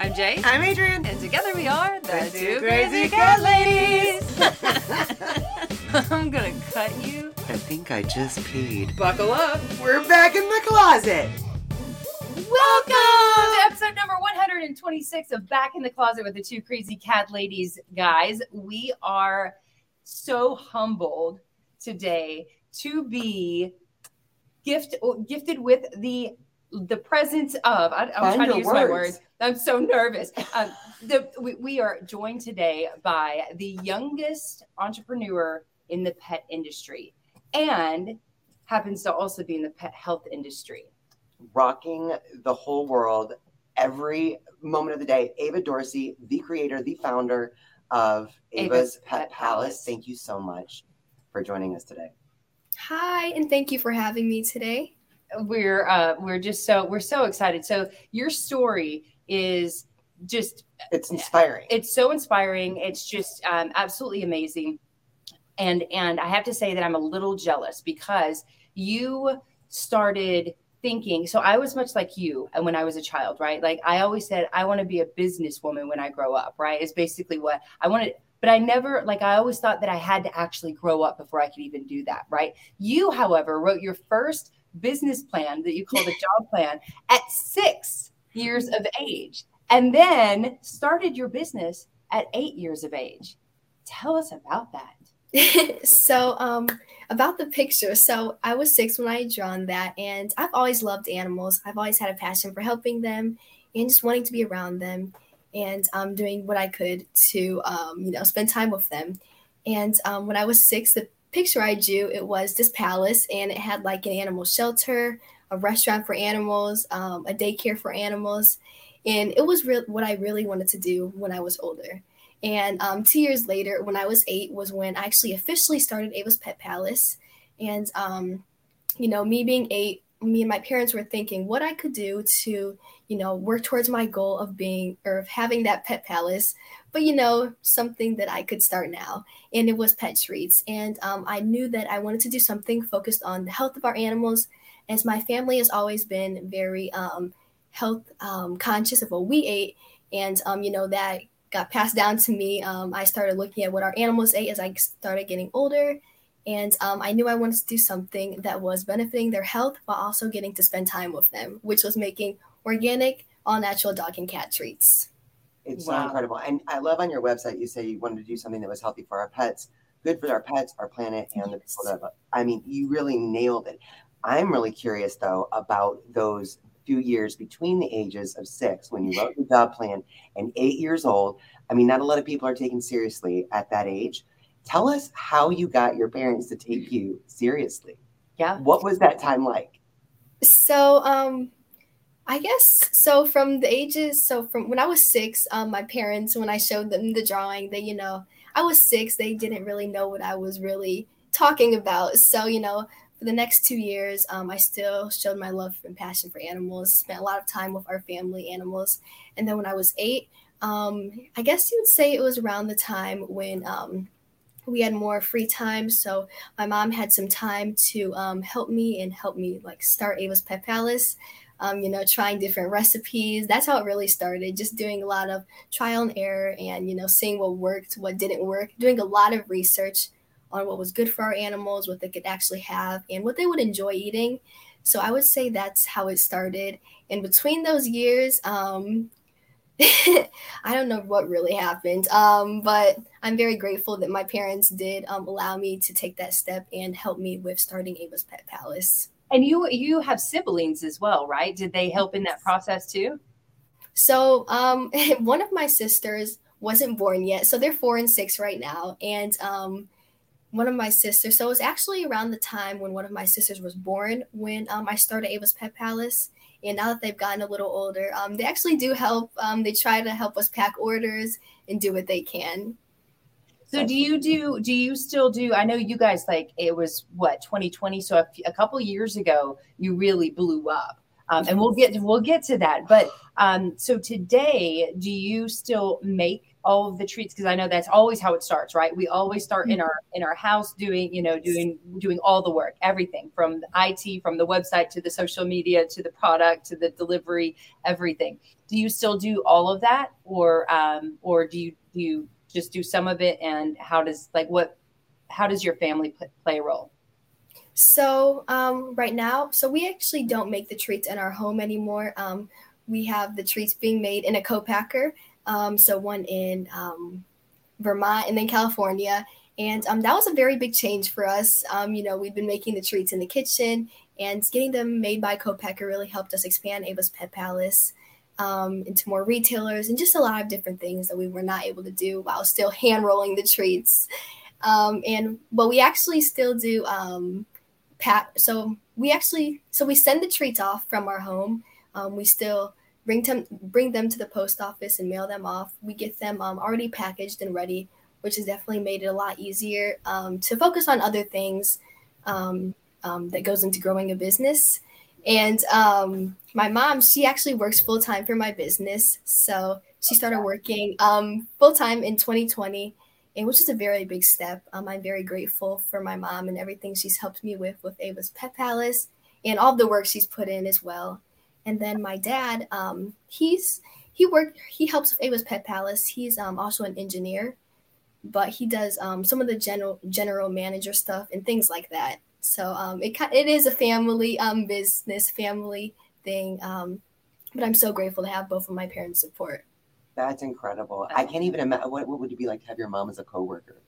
I'm Jay. I'm Adrian. And together we are the, The two two crazy crazy cat cat ladies. I'm gonna cut you. I think I just peed. Buckle up. We're back in the closet. Welcome to episode number 126 of Back in the Closet with the two crazy cat ladies, guys. We are so humbled today to be gift gifted with the the presence of I, I'm Find trying to your use my words. words. I'm so nervous. Um, the, we, we are joined today by the youngest entrepreneur in the pet industry and happens to also be in the pet health industry. Rocking the whole world every moment of the day. Ava Dorsey, the creator, the founder of Ava's Ava's, Pet Pet, Palace. Palace. Thank you so much for joining us today. Hi, and thank you for having me today. We're uh we're just so we're so excited. So your story is just It's inspiring. it's so inspiring. It's just um, absolutely amazing. And and i have to say that i'm a little jealous because you started thinking so i was much like you and when i was a child right? Like i always said i want to be a businesswoman when i grow up right? Is basically what i wanted but i never like i always thought that i had to actually grow up before i could even do that right? You however wrote your first business plan that you called the job plan at six years of age and then started your business at eight years of age. Tell us about that. so, um, about the picture. So, I was six when I had drawn that, and I've always loved animals. I've always had a passion for helping them and just wanting to be around them and um, doing what I could to, um, you know, spend time with them. And um, when I was six, the picture I drew, it was this palace, and it had like an animal shelter, a restaurant for animals, um, a daycare for animals. And it was real what I really wanted to do when I was older. And um, two years later, when I was eight, was when I actually officially started Ava's Pet Palace. And, um, you know, me being eight, me and my parents were thinking what I could do to, you know, work towards my goal of being or of having that pet palace, but, you know, something that I could start now. And it was pet treats. And um, I knew that I wanted to do something focused on the health of our animals, as my family has always been very um, health um, conscious of what we ate. And, um, you know, that got passed down to me. Um, I started looking at what our animals ate as I started getting older. And um, I knew I wanted to do something that was benefiting their health while also getting to spend time with them, which was making organic, all natural dog and cat treats. It's Wow. so incredible. And I love on your website, you say you wanted to do something that was healthy for our pets, good for our pets, our planet, and the people that, I mean, you really nailed it. I'm really curious, though, about those few years between the ages of six when you wrote the job plan and eight years old. I mean, not a lot of people are taken seriously at that age. Tell us how you got your parents to take you seriously. Yeah. What was that time like? So, um, I guess so. From the ages, so from when I was six, um, my parents, when I showed them the drawing, they, you know, I was six. They didn't really know what I was really talking about. So, you know, for the next two years, um, I still showed my love and passion for animals. Spent a lot of time with our family animals, and then when I was eight, um, I guess you would say it was around the time when um, we had more free time. So my mom had some time to um, help me and help me like start Ava's Pet Palace. Um, you know, trying different recipes. That's how it really started. Just doing a lot of trial and error, and you know, seeing what worked, what didn't work. Doing a lot of research on what was good for our animals, what they could actually have, and what they would enjoy eating. So I would say that's how it started. And between those years, um, I don't know what really happened, um, but I'm very grateful that my parents did um, allow me to take that step and help me with starting Ava's Pet Palace. And you you have siblings as well, right? Did they help in that process too? So um, one of my sisters wasn't born yet, so they're four and six right now, and um, one of my sisters. So it was actually around the time when one of my sisters was born when um, I started Ava's Pet Palace. And now that they've gotten a little older, um, they actually do help. Um, they try to help us pack orders and do what they can. So do you do do you still do I know you guys like it was what 2020 so a, f- a couple years ago you really blew up. Um, and we'll get we'll get to that. But um, so today do you still make all of the treats because I know that's always how it starts, right? We always start in our in our house doing, you know, doing doing all the work, everything from the IT, from the website to the social media to the product to the delivery, everything. Do you still do all of that, or um, or do you do you just do some of it? And how does like what how does your family play a role? So um, right now, so we actually don't make the treats in our home anymore. Um, we have the treats being made in a co-packer. Um, so one in um, Vermont and then California. And um, that was a very big change for us. Um, you know, we've been making the treats in the kitchen and getting them made by co-packer really helped us expand Ava's Pet Palace um, into more retailers and just a lot of different things that we were not able to do while still hand rolling the treats. Um, and but we actually still do pat. So we actually so we send the treats off from our home. We still bring them bring them to the post office and mail them off. We get them um, already packaged and ready, which has definitely made it a lot easier um, to focus on other things um, um, that goes into growing a business. And um, my mom, she actually works full time for my business, so she started working um, full time in 2020 and which is a very big step. I'm very grateful for my mom and everything she's helped me with with Ava's Pet Palace and all the work she's put in as well. And then my dad, um, he's he worked he helps with Ava's Pet Palace. He's um, also an engineer, but he does um, some of the general general manager stuff and things like that. So um, it it is a family um, business, family thing. Um, but I'm so grateful to have both of my parents' support. That's incredible. I can't even imagine what, what would it be like to have your mom as a coworker,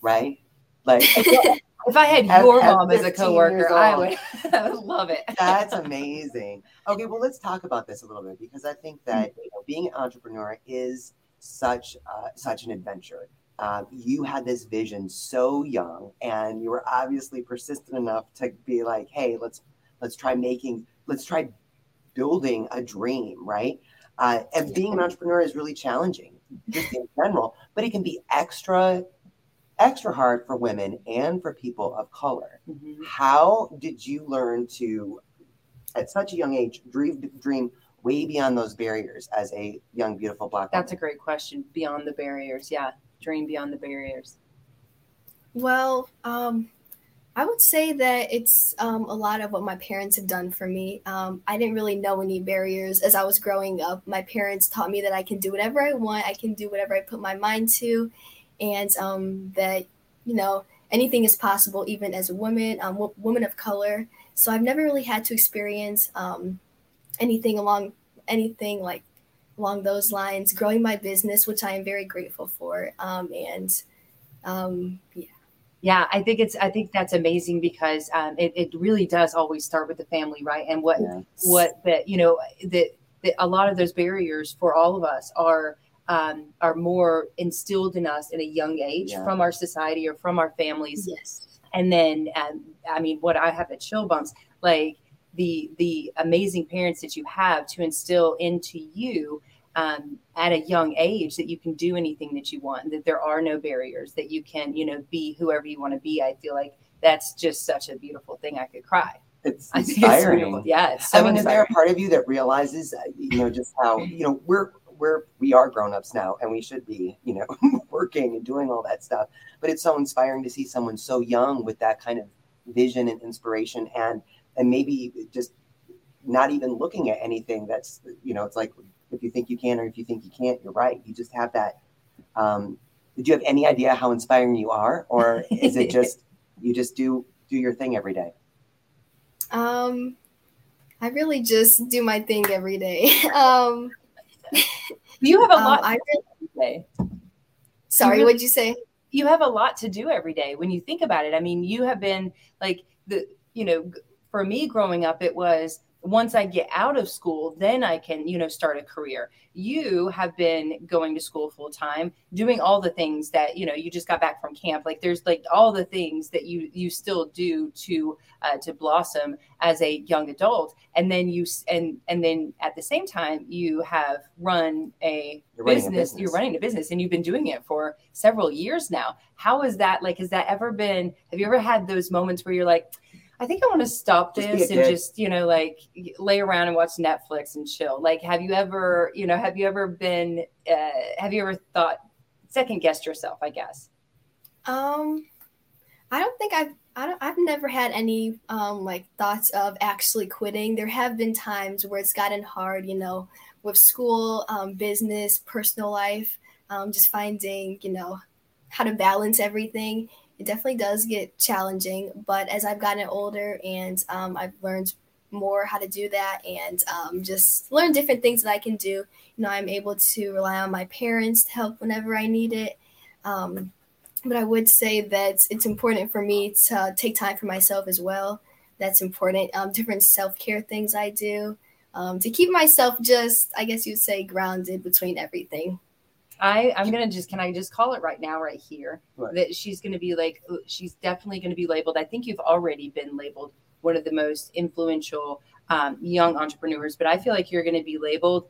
right? Like if I had At- your at mom as a 15 coworker, I would, I would love it. that's amazing. Okay, well, let's talk about this a little bit because I think that you know, being an entrepreneur is such uh, such an adventure. Um, you had this vision so young, and you were obviously persistent enough to be like, "Hey, let's let's try making, let's try building a dream, right?" Uh, and being an entrepreneur is really challenging, just in general, but it can be extra extra hard for women and for people of color. Mhm. How did you learn to, at such a young age, dream dream way beyond those barriers as a young, beautiful black That's a great question. Beyond the barriers, yeah, dream beyond the barriers. Well, um, I would say that it's um, a lot of what my parents have done for me. Um, I didn't really know any barriers as I was growing up. My parents taught me that I can do whatever I want, I can do whatever I put my mind to, and um, that, you know, anything is possible, even as a woman, um, w- woman of color. So I've never really had to experience um, anything along anything like along those lines. Growing my business, which I am very grateful for, um, and um, yeah. Yeah, I think it's I think that's amazing because um, it, it really does always start with the family, right? And what Yeah. what that you know that that a lot of those barriers for all of us are um, are more instilled in us in a young age Yeah. from our society or from our families Yes. and then um, i mean what i have at chill bumps like the the amazing parents that you have to instill into you um, at a young age that you can do anything that you want that there are no barriers that you can you know be whoever you want to be i feel like that's just such a beautiful thing i could cry It's it's inspiring. beautiful. yeah it's so I mean, is there a part of you that realizes, uh, you know, just how you know we're we're we are grown ups now, and we should be, you know, working and doing all that stuff. But it's so inspiring to see someone so young with that kind of vision and inspiration, and and maybe just not even looking at anything that's, you know, it's like if you think you can or if you think you can't, you're right. You just have that. Um, did you have any idea how inspiring you are, or is it just you just do do your thing every day? Um, I really just do my thing every day. um, you have a um, lot I really, do every day. sorry, what'd you say? you have a lot to do every day when you think about it. I mean, you have been like the, you know, for me growing up, it was once I get out of school, then I can, you know, start a career. You have been going to school full time, doing all the things that, you know, you just got back from camp. Like there's like all the things that you you still do to uh, to blossom as a young adult, and then you and and then at the same time you have run a running a business, business. you're running a business and you've been doing it for several years now how is that like has that ever been have you ever had those moments where you're like i think i want to stop this and just you know like lay around and watch netflix and chill like have you ever you know have you ever been uh, have you ever thought second guessed yourself? I guess. Um, I don't think I've I don't, I've never had any um, like thoughts of actually quitting. There have been times where it's gotten hard, you know, with school, um, business, personal life, um, just finding, you know, how to balance everything. It definitely does get challenging, but as I've gotten older and um, I've learned more how to do that and um, just learn different things that I can do, you know, I'm able to rely on my parents to help whenever I need it. Um, but I would say that it's important for me to take time for myself as well. That's important. Um, different self care things I do um, to keep myself just, I guess you'd say, grounded between everything. I I'm gonna just can I just call it right now right here Right. that she's gonna be like she's definitely gonna be labeled. I think you've already been labeled one of the most influential um, young entrepreneurs, but I feel like you're gonna be labeled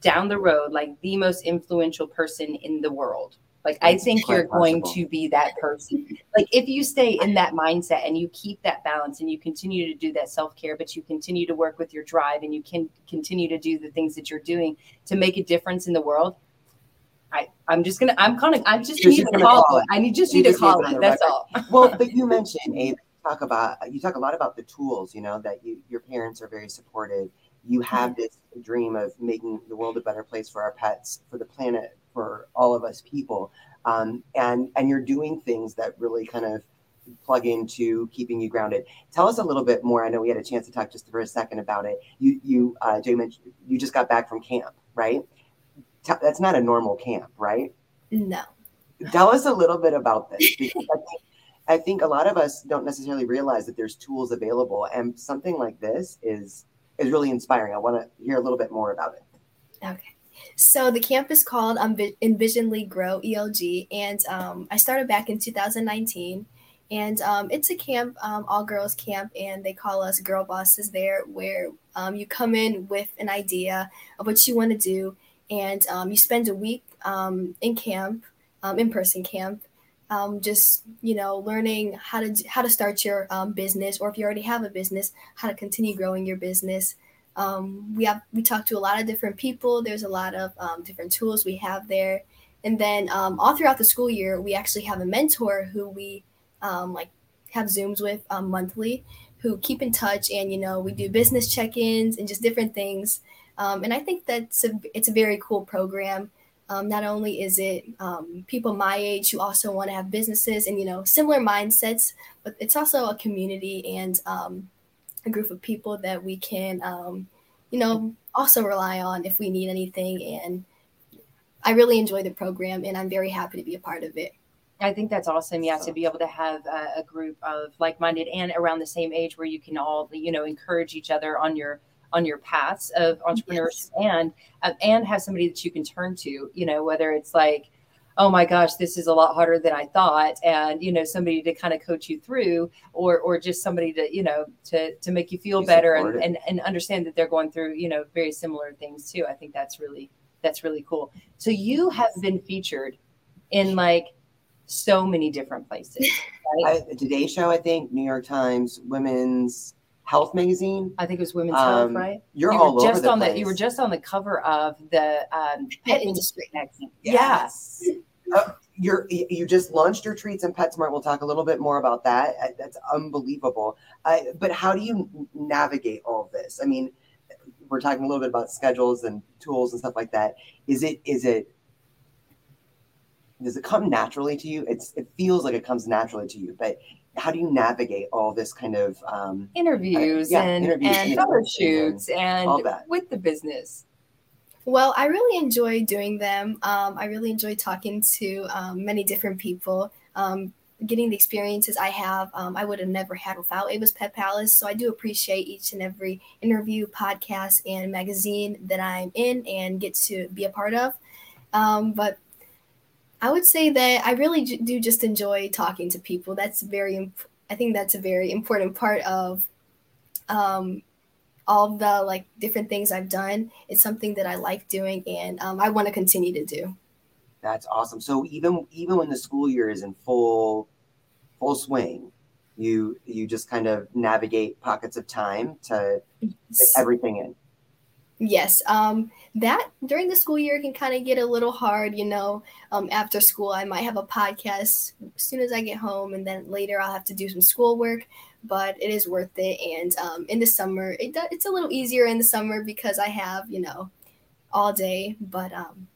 down the road like the most influential person in the world. Like I think you're going to be that person. Like if you stay in that mindset and you keep that balance and you continue to do that self care, but you continue to work with your drive and you can continue to do the things that you're doing to make a difference in the world. I, I'm just gonna I'm calling I just You're need just to call call it. I need just You need to just need call it on it. the That's all. well, but you mentioned Abe. Talk about you talk a lot about the tools. You know that you, your parents are very supportive. You have this dream of making the world a better place for our pets, for the planet, for all of us people, um, and and you're doing things that really kind of plug into keeping you grounded. Tell us a little bit more. I know we had a chance to talk just for a second about it. You you uh, Jay mentioned you just got back from camp, right? T- that's not a normal camp, right? No. tell us a little bit about this because I think, I think a lot of us don't necessarily realize that there's tools available and something like this is is really inspiring i want to hear a little bit more about it Okay. So the camp is called Envision Lead Grow ELG, and um, I started back in 2019. And um, it's a camp, um, all girls camp, and they call us girl bosses there, where um, you come in with an idea of what you want to do, and um, you spend a week um, in camp, um, in person camp, um, just you know learning how to how to start your um, business, or if you already have a business, how to continue growing your business. Um, we have we talk to a lot of different people. There's a lot of different tools we have there, and then all throughout the school year, we actually have a mentor who we like have zooms with monthly, who keep in touch, and you know we do business check-ins and just different things. Um, and I think that's a it's a very cool program. Um, not only is it um, people my age who also want to have businesses and you know similar mindsets, but it's also a community and um, a group of people that we can, um, you know, also rely on if we need anything. And I really enjoy the program, and I'm very happy to be a part of it. I think that's awesome. Yeah, to be able to have a, a group of like-minded and around the same age where you can all, you know, encourage each other on your on your paths of entrepreneurship and uh, and have somebody that you can turn to. You know, whether it's like, oh my gosh, this is a lot harder than I thought, and you know, somebody to kind of coach you through, or or just somebody to you know to to make you feel Be better and, and and understand that they're going through you know very similar things too. I think that's really that's really cool. So you have been featured in like so many different places. Right? I, today show i think new york times women's health magazine I, think it was Women's Um, Health, right? you're you all were over just the on place. the you were just on the cover of the um, Pet industry. magazine. Yes. Uh, you're you just launched your treats and PetSmart. We'll talk a little bit more about that. Uh, That's unbelievable. Uh, but how do you navigate all of this? I mean, we're talking a little bit about schedules and tools and stuff like that. Is it is it does it come naturally to you? It's it feels like it comes naturally to you, but how do you navigate all this kind of um, interviews yeah, and interviews and and photo exhibitions shoots and all that. with the business. Well, I really enjoy doing them. Um, I really enjoy talking to um, many different people, um, getting the experiences I have. Um, I would have never had without Ava's Pet Palace. So I do appreciate each and every interview, podcast, and magazine that I'm in and get to be a part of. Um, but I would say that I really j- do just enjoy talking to people. That's very, imp- I think that's a very important part of um, all the like different things I've done. It's something that I like doing, and um, I want to continue to do. That's awesome. So even even when the school year is in full full swing, you you just kind of navigate pockets of time to fit everything in. Yes, um, that during the school year can kind of get a little hard. You know, um, after school, I might have a podcast as soon as I get home, and then later I'll have to do some schoolwork. But it is worth it. And um, in the summer, it do- it's a little easier in the summer because I have you know all day. But um,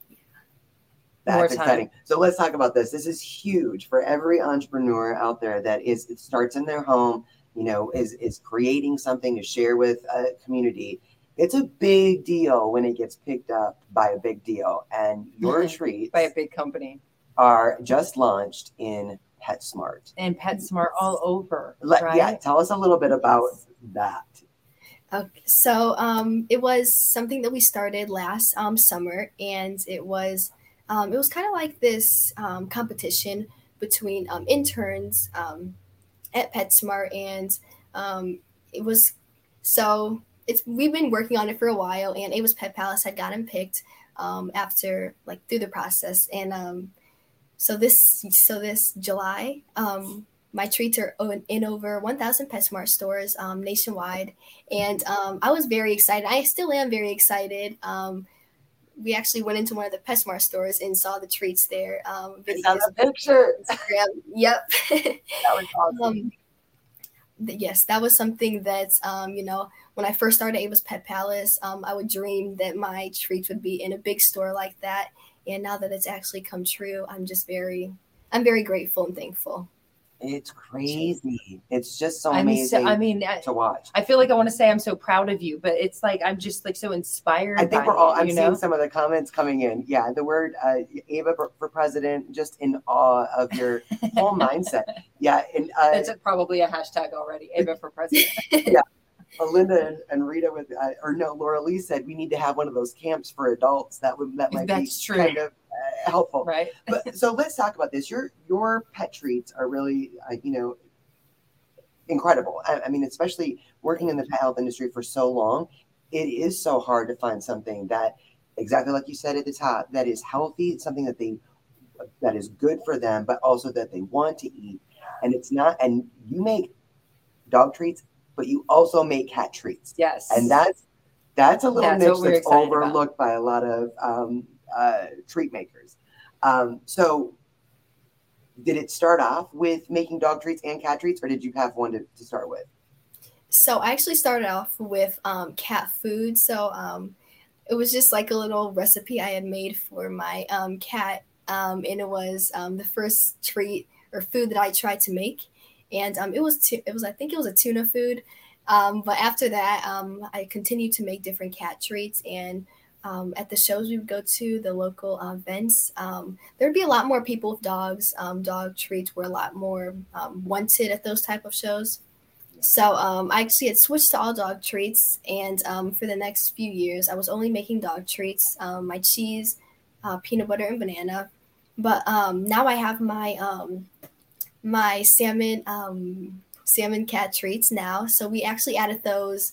More That's time. exciting. So let's talk about this. This is huge for every entrepreneur out there that is it starts in their home, you know, is is creating something to share with a community. It's a big deal when it gets picked up by a big deal. And your treats by a big company are just launched in PetSmart. and PetSmart all over. Let, right? Yeah, tell us a little bit about that. Okay, so um, it was something that we started last um, summer, and it was um, it was kind of like this um, competition between um, interns um, at PetSmart, and um, it was so it's we've been working on it for a while, and Ava's Pet Palace had gotten picked um, after like through the process, and um, so this so this July. Um, my treats are in over 1,000 PetSmart stores um, nationwide and um, I was very excited. I still am very excited. Um, we actually went into one of the PetSmart stores and saw the treats there. Um, videos the picture. Instagram. Yep. That was awesome. um, yes, that was something that um, you know when I first started Ava's Pet Palace, um, I would dream that my treats would be in a big store like that. And now that it's actually come true, I'm just very, I'm very grateful and thankful. It's crazy. It's just so I mean, so, amazing I mean, I, to watch. I feel like I want to say I'm so proud of you, but it's like I'm just like so inspired. I think we're all. it, I'm seeing know. some of the comments coming in. Yeah, the word uh, Ava for, president. Just in awe of your whole mindset. Yeah, and uh, It's probably a hashtag already. Ava for president. Yeah. Linda and, and Rita with, uh, or no, Laura Lee said we need to have one of those camps for adults. That would that might That's be true. kind of uh, helpful. right? But so let's talk about this. Your your pet treats are really, uh, you know, incredible. I, I mean, especially working in the pet health industry for so long, it is so hard to find something that, exactly like you said at the top, that is healthy, something that they that is good for them, but also that they want to eat. And it's not. And you make dog treats, but you also make cat treats, Yes. and that's that's a little That's niche that's excited about. overlooked by a lot of um, uh, treat makers. Um, so, did it start off with making dog treats and cat treats, or did you have one to, to start with? So I actually started off with um, cat food. So um, it was just like a little recipe I had made for my um, cat, um, and it was um, the first treat or food that I tried to make, and it was tu- it was I think it was a tuna food. But after that, I continued to make different cat treats, and um, at the shows we would go to, the local uh, events, um, there'd be a lot more people with dogs. Um, dog treats were a lot more um, wanted at those type of shows. So um, I actually had switched to all dog treats, and um, for the next few years, I was only making dog treats. My cheese, uh, peanut butter, and banana. But now I have my my salmon salmon cat treats now. So we actually added those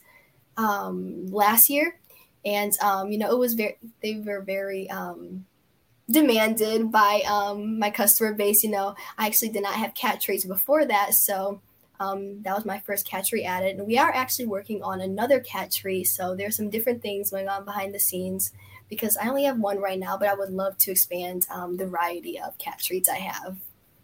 last year, and um, you know it was very they were very um, demanded by um, my customer base. You know, I actually did not have cat treats before that, so um, that was my first cat tree added. And we are actually working on another cat tree. So there's some different things going on behind the scenes because I only have one right now, but I would love to expand um, the variety of cat treats I have.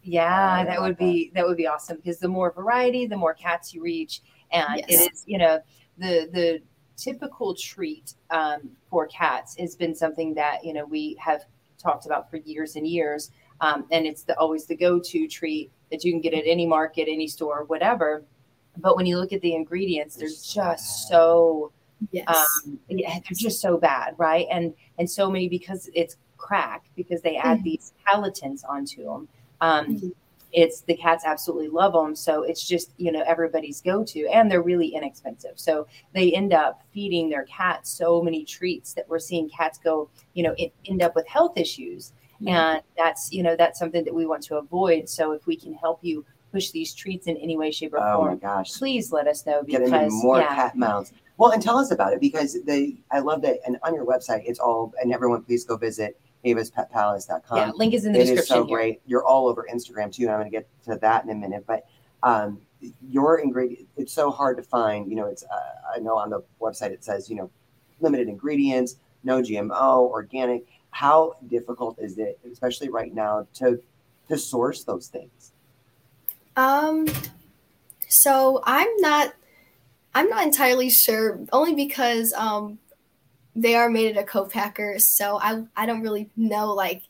Yeah, that would be that would be awesome because the more variety, the more cats you reach, and Yes. it is you know the the typical treat um, for cats has been something that you know we have talked about for years and years, um, and it's the always the go to treat that you can get at any market, any store, whatever. But when you look at the ingredients, they're just so Yes. um, yeah, they're just so bad, right? And and so many because it's crack because they add Mhm. these palatants onto them. Um, Mhm. It's the cats absolutely love them, so it's just you know everybody's go to, and they're really inexpensive. So they end up feeding their cats so many treats that we're seeing cats go, you know, it, end up with health issues, mm-hmm. and that's you know that's something that we want to avoid. So if we can help you push these treats in any way, shape, or Oh my form, gosh, please let us know get because into more yeah, cat mounts. Well, and tell us about it because they. I love that, and on your website, it's all. And everyone, please go visit avaspetpalace.com. yeah, link is in the It is description It is so here. great. You're all over Instagram too, and I'm going to get to that in a minute. But um, your ingredient, it's so hard to find. You know, it's uh, I know on the website it says you know limited ingredients, no GMO, organic. How difficult is it, especially right now, to to source those things? Um, so I'm not, I'm not entirely sure, only because um, they are made at a co-packer. So I, I don't really know like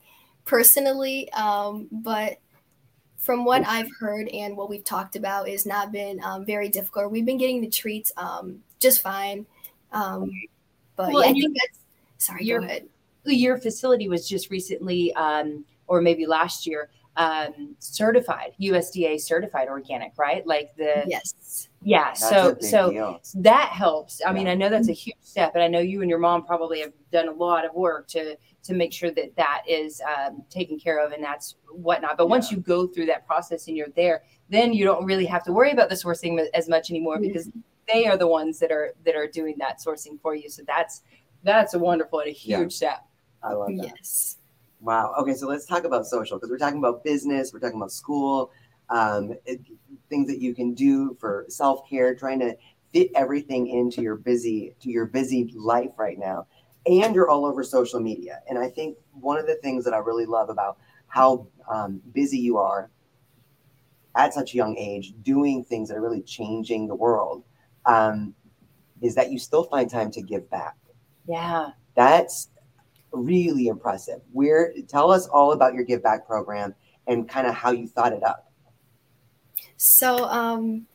personally, um, but from what I've heard and what we've talked about, is not been um, very difficult. We've been getting the treats um, just fine. Um, but Well, yeah, I think that's. Sorry, you're- go ahead. your facility was just recently, um, or maybe last year, um, certified USDA certified organic, right? Like the Yes. Yeah. That's so so deal. that helps. I mean, I know that's a huge step, and I know you and your mom probably have done a lot of work to to make sure that that is um, taken care of and that's whatnot. But once you go through that process and you're there, then you don't really have to worry about the sourcing as much anymore Mhm. because they are the ones that are that are doing that sourcing for you. So that's that's a wonderful and a huge Yeah. step. I love that. Yes. Wow. Okay, so let's talk about social because we're talking about business, we're talking about school, um, it, things that you can do for self care, trying to fit everything into your busy to your busy life right now, and you're all over social media. And I think one of the things that I really love about how um, busy you are at such a young age, doing things that are really changing the world, um, is that you still find time to give back Yeah. that's really impressive. Where tell us all about your give back program and kind of how you thought it up. So, um,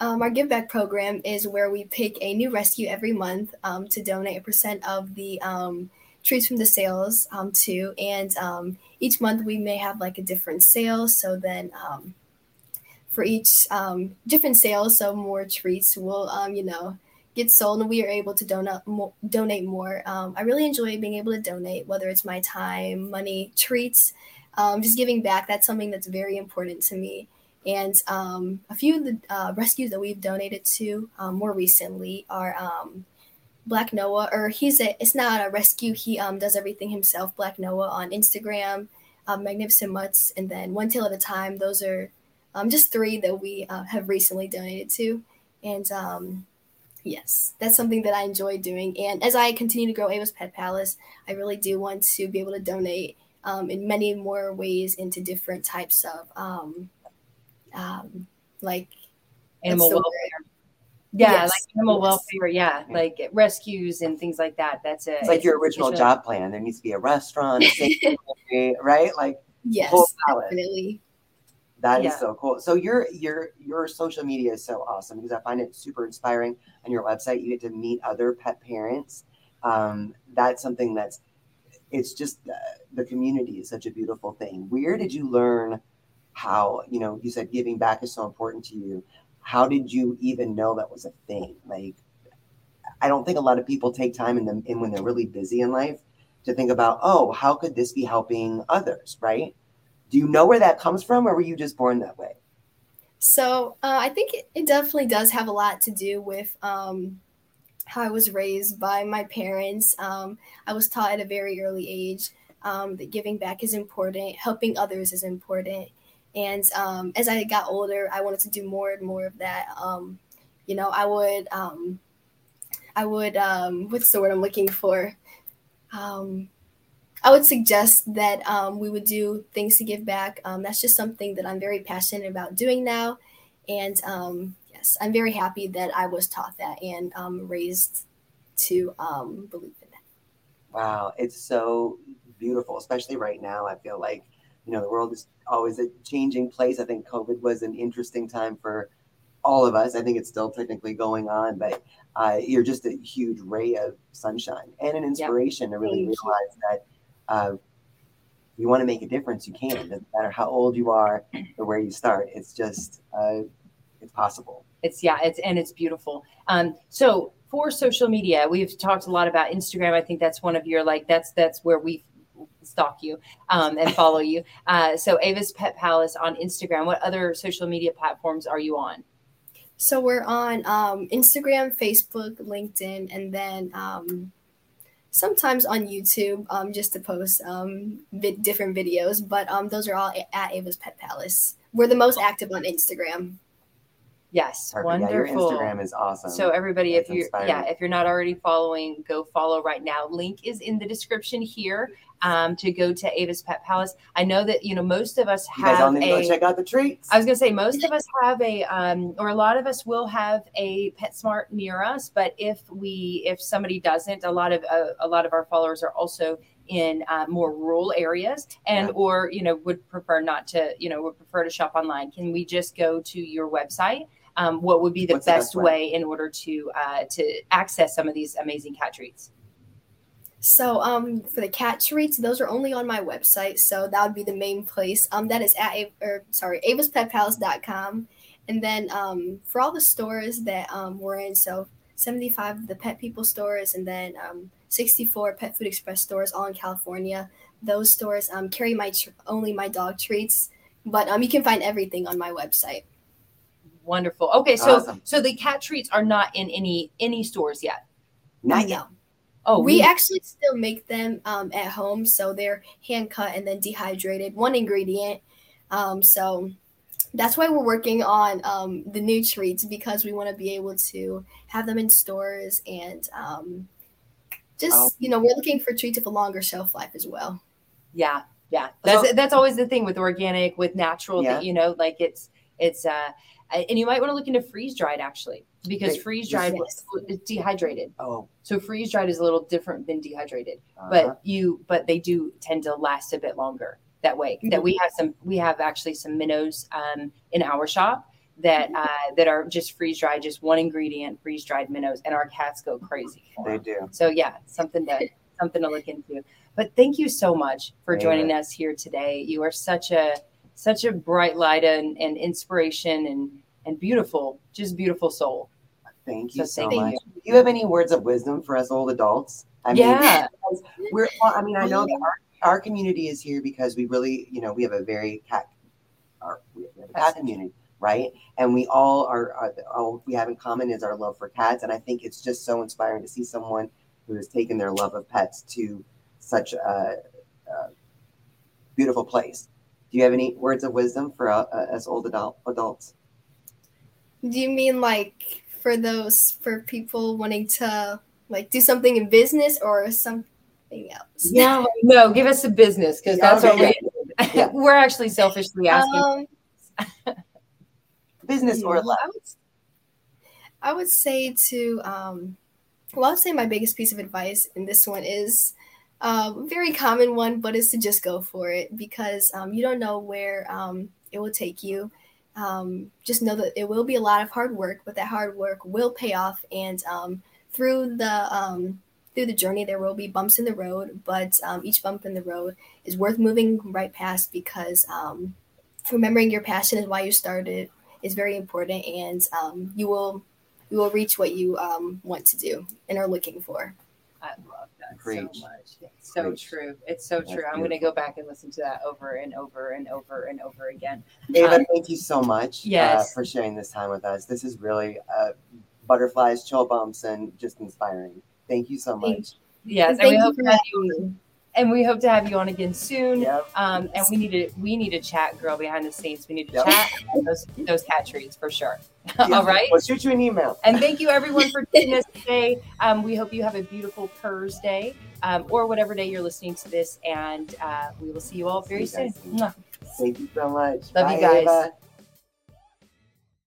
um, our give back program is where we pick a new rescue every month um, to donate a percent of the um, treats from the sales um, to. And um, each month we may have like a different sale. So then um, for each different sale, so more treats will, you know, get sold and we are able to donate more, donate more. I really enjoy being able to donate, whether it's my time, money, treats, just giving back. That's something that's very important to me. And um, a few of the uh, rescues that we've donated to um, more recently are um, Black Noah, or he's a, it's not a rescue, he um, does everything himself. Black Noah on Instagram, um, Magnificent Mutts, and then One Tail at a Time. Those are um, just three that we uh, have recently donated to. And yes, that's something that I enjoy doing. And as I continue to grow Ava's Pet Palace, I really do want to be able to donate in many more ways into different types of um, like Animal the word? welfare. Yeah, Yes. like animal Yes. welfare. Yeah, like rescues and things like that. That's it. It's like your original it's job plan. There needs to be a restaurant, a sanctuary, right? Like yes, definitely. That is Yeah. so cool. So your your your social media is so awesome because I find it super inspiring. On your website, you get to meet other pet parents. Um, that's something that's it's just uh, the community is such a beautiful thing. Where did you learn how you know you said giving back is so important to you? How did you even know that was a thing? Like, I don't think a lot of people take time in them in when they're really busy in life to think about, oh, how could this be helping others, right? Do you know where that comes from, or were you just born that way? So uh, I think it, it definitely does have a lot to do with um, how I was raised by my parents. Um, I was taught at a very early age um, that giving back is important, helping others is important. And um, as I got older, I wanted to do more and more of that. Um, you know, I would, um, I would, um, what's the word I'm looking for? Um, I would suggest that um, we would do things to give back. That's just something that I'm very passionate about doing now. And yes, I'm very happy that I was taught that and raised to believe in that. Wow, it's so beautiful, especially right now. I feel like, you know, the world is always a changing place. I think COVID was an interesting time for all of us. I think it's still technically going on, but uh, you're just a huge ray of sunshine and an inspiration to really Thank you. realize that uh, you want to make a difference, you can. Doesn't matter how old you are or where you start. It's just, uh, it's possible. It's yeah, it's and it's beautiful. Um, so for social media, we've talked a lot about Instagram. I think that's one of your like that's that's where we stalk you um, and follow you. Uh, so Ava's Pet Palace on Instagram. What other social media platforms are you on? So we're on um, Instagram, Facebook, LinkedIn, and then um, sometimes on YouTube um, just to post um, vid- different videos. But um, those are all a- at Ava's Pet Palace. We're the most active on Instagram. Yes, Perfect. Yeah, your. Instagram is awesome. So everybody, if That's you inspiring. yeah, if you're not already following, go follow right now. Link is in the description here um, to go to Ava's Pet Palace. I know that you know most of us you guys have all need to go a. check out the treats. I was gonna say most of us have a, um, or a lot of us will have a PetSmart near us. But if we, if somebody doesn't, a lot of uh, a lot of our followers are also in uh, more rural areas, and Yeah. or you know would prefer not to, you know, would prefer to shop online. Can we just go to your website? Um, what would be the What's the best best way? way in order to uh, to access some of these amazing cat treats? So um for the cat treats, those are only on my website. So that would be the main place. Um that is at A- or sorry, avaspetpalace.com. And then um for all the stores that um we're in, so 75 of the Pet People stores and then um 64 Pet Food Express stores all in California. Those stores um carry my tr- only my dog treats, but um you can find everything on my website. Wonderful. Okay, so Awesome. so the cat treats are not in any any stores yet. Not yet. No. Oh, we we- actually still make them um, at home, so they're hand cut and then dehydrated, one ingredient. Um, so that's why we're working on um, the new treats because we want to be able to have them in stores and um, just Oh. you know we're looking for treats with a longer shelf life as well. Yeah, yeah. That's So- that's always the thing with organic, with natural. Yeah. That you know, like it's it's uh, and you might want to look into freeze dried actually because Wait, freeze dried yes. is dehydrated. Oh, So freeze dried is a little different than dehydrated, uh-huh. but you but they do tend to last a bit longer that way. That we have some we have actually some minnows um, in our shop that uh, that are just freeze dried, just one ingredient, freeze dried minnows, and our cats go crazy. They do. So yeah, something to something to look into. But thank you so much for Yeah. joining us here today. You are such a such a bright light and, and inspiration and and beautiful, just beautiful soul. Thank you So so, thank much. Do you have any words of wisdom for us old adults? I mean, yeah, we're. Well, I mean, I know that our, our community is here because we really, you know, we have a very cat, our, we have a cat community, right? And we all are, are all we have in common is our love for cats, and I think it's just so inspiring to see someone who has taken their love of pets to such a, a beautiful place. Do you have any words of wisdom for uh, uh, us old adult adults? Do you mean like for those for people wanting to like do something in business or something else? yeah. No, give us a business because Yeah, that's what we. Yeah. We're actually selfishly asking. Um, Business or Yeah, love? I would, I would say to, um, well, I would say my biggest piece of advice in this one is uh, very common one, but is to just go for it because um, you don't know where um, it will take you. Um, just know that it will be a lot of hard work, but that hard work will pay off. And um, through the um, through the journey, there will be bumps in the road, but um, each bump in the road is worth moving right past because remembering your passion is why you started is very important, and you will you will reach what you want to do and are looking for. I love that Preach. so much. It's so Preach. true. It's so That's true. I'm going to go back and listen to that over and over and over and over again. Ava, Um, thank you so much uh, for sharing this time with us. This is really uh, butterflies, chill bumps, and just inspiring. Thank you so Thank much. Yes, and we hope for to have having you me. And we hope to have you on again soon. Yep. Um, and we need to we need to chat, girl, behind the scenes. We need to Yep. chat those those cat treats for sure. Yeah. All right. We'll shoot you an email. And thank you everyone for joining us today. Um, we hope you have a beautiful Thursday um, or whatever day you're listening to this. And uh, we will see you all very soon. guys soon. Mwah. Thank you so much. Love you guys. Ava.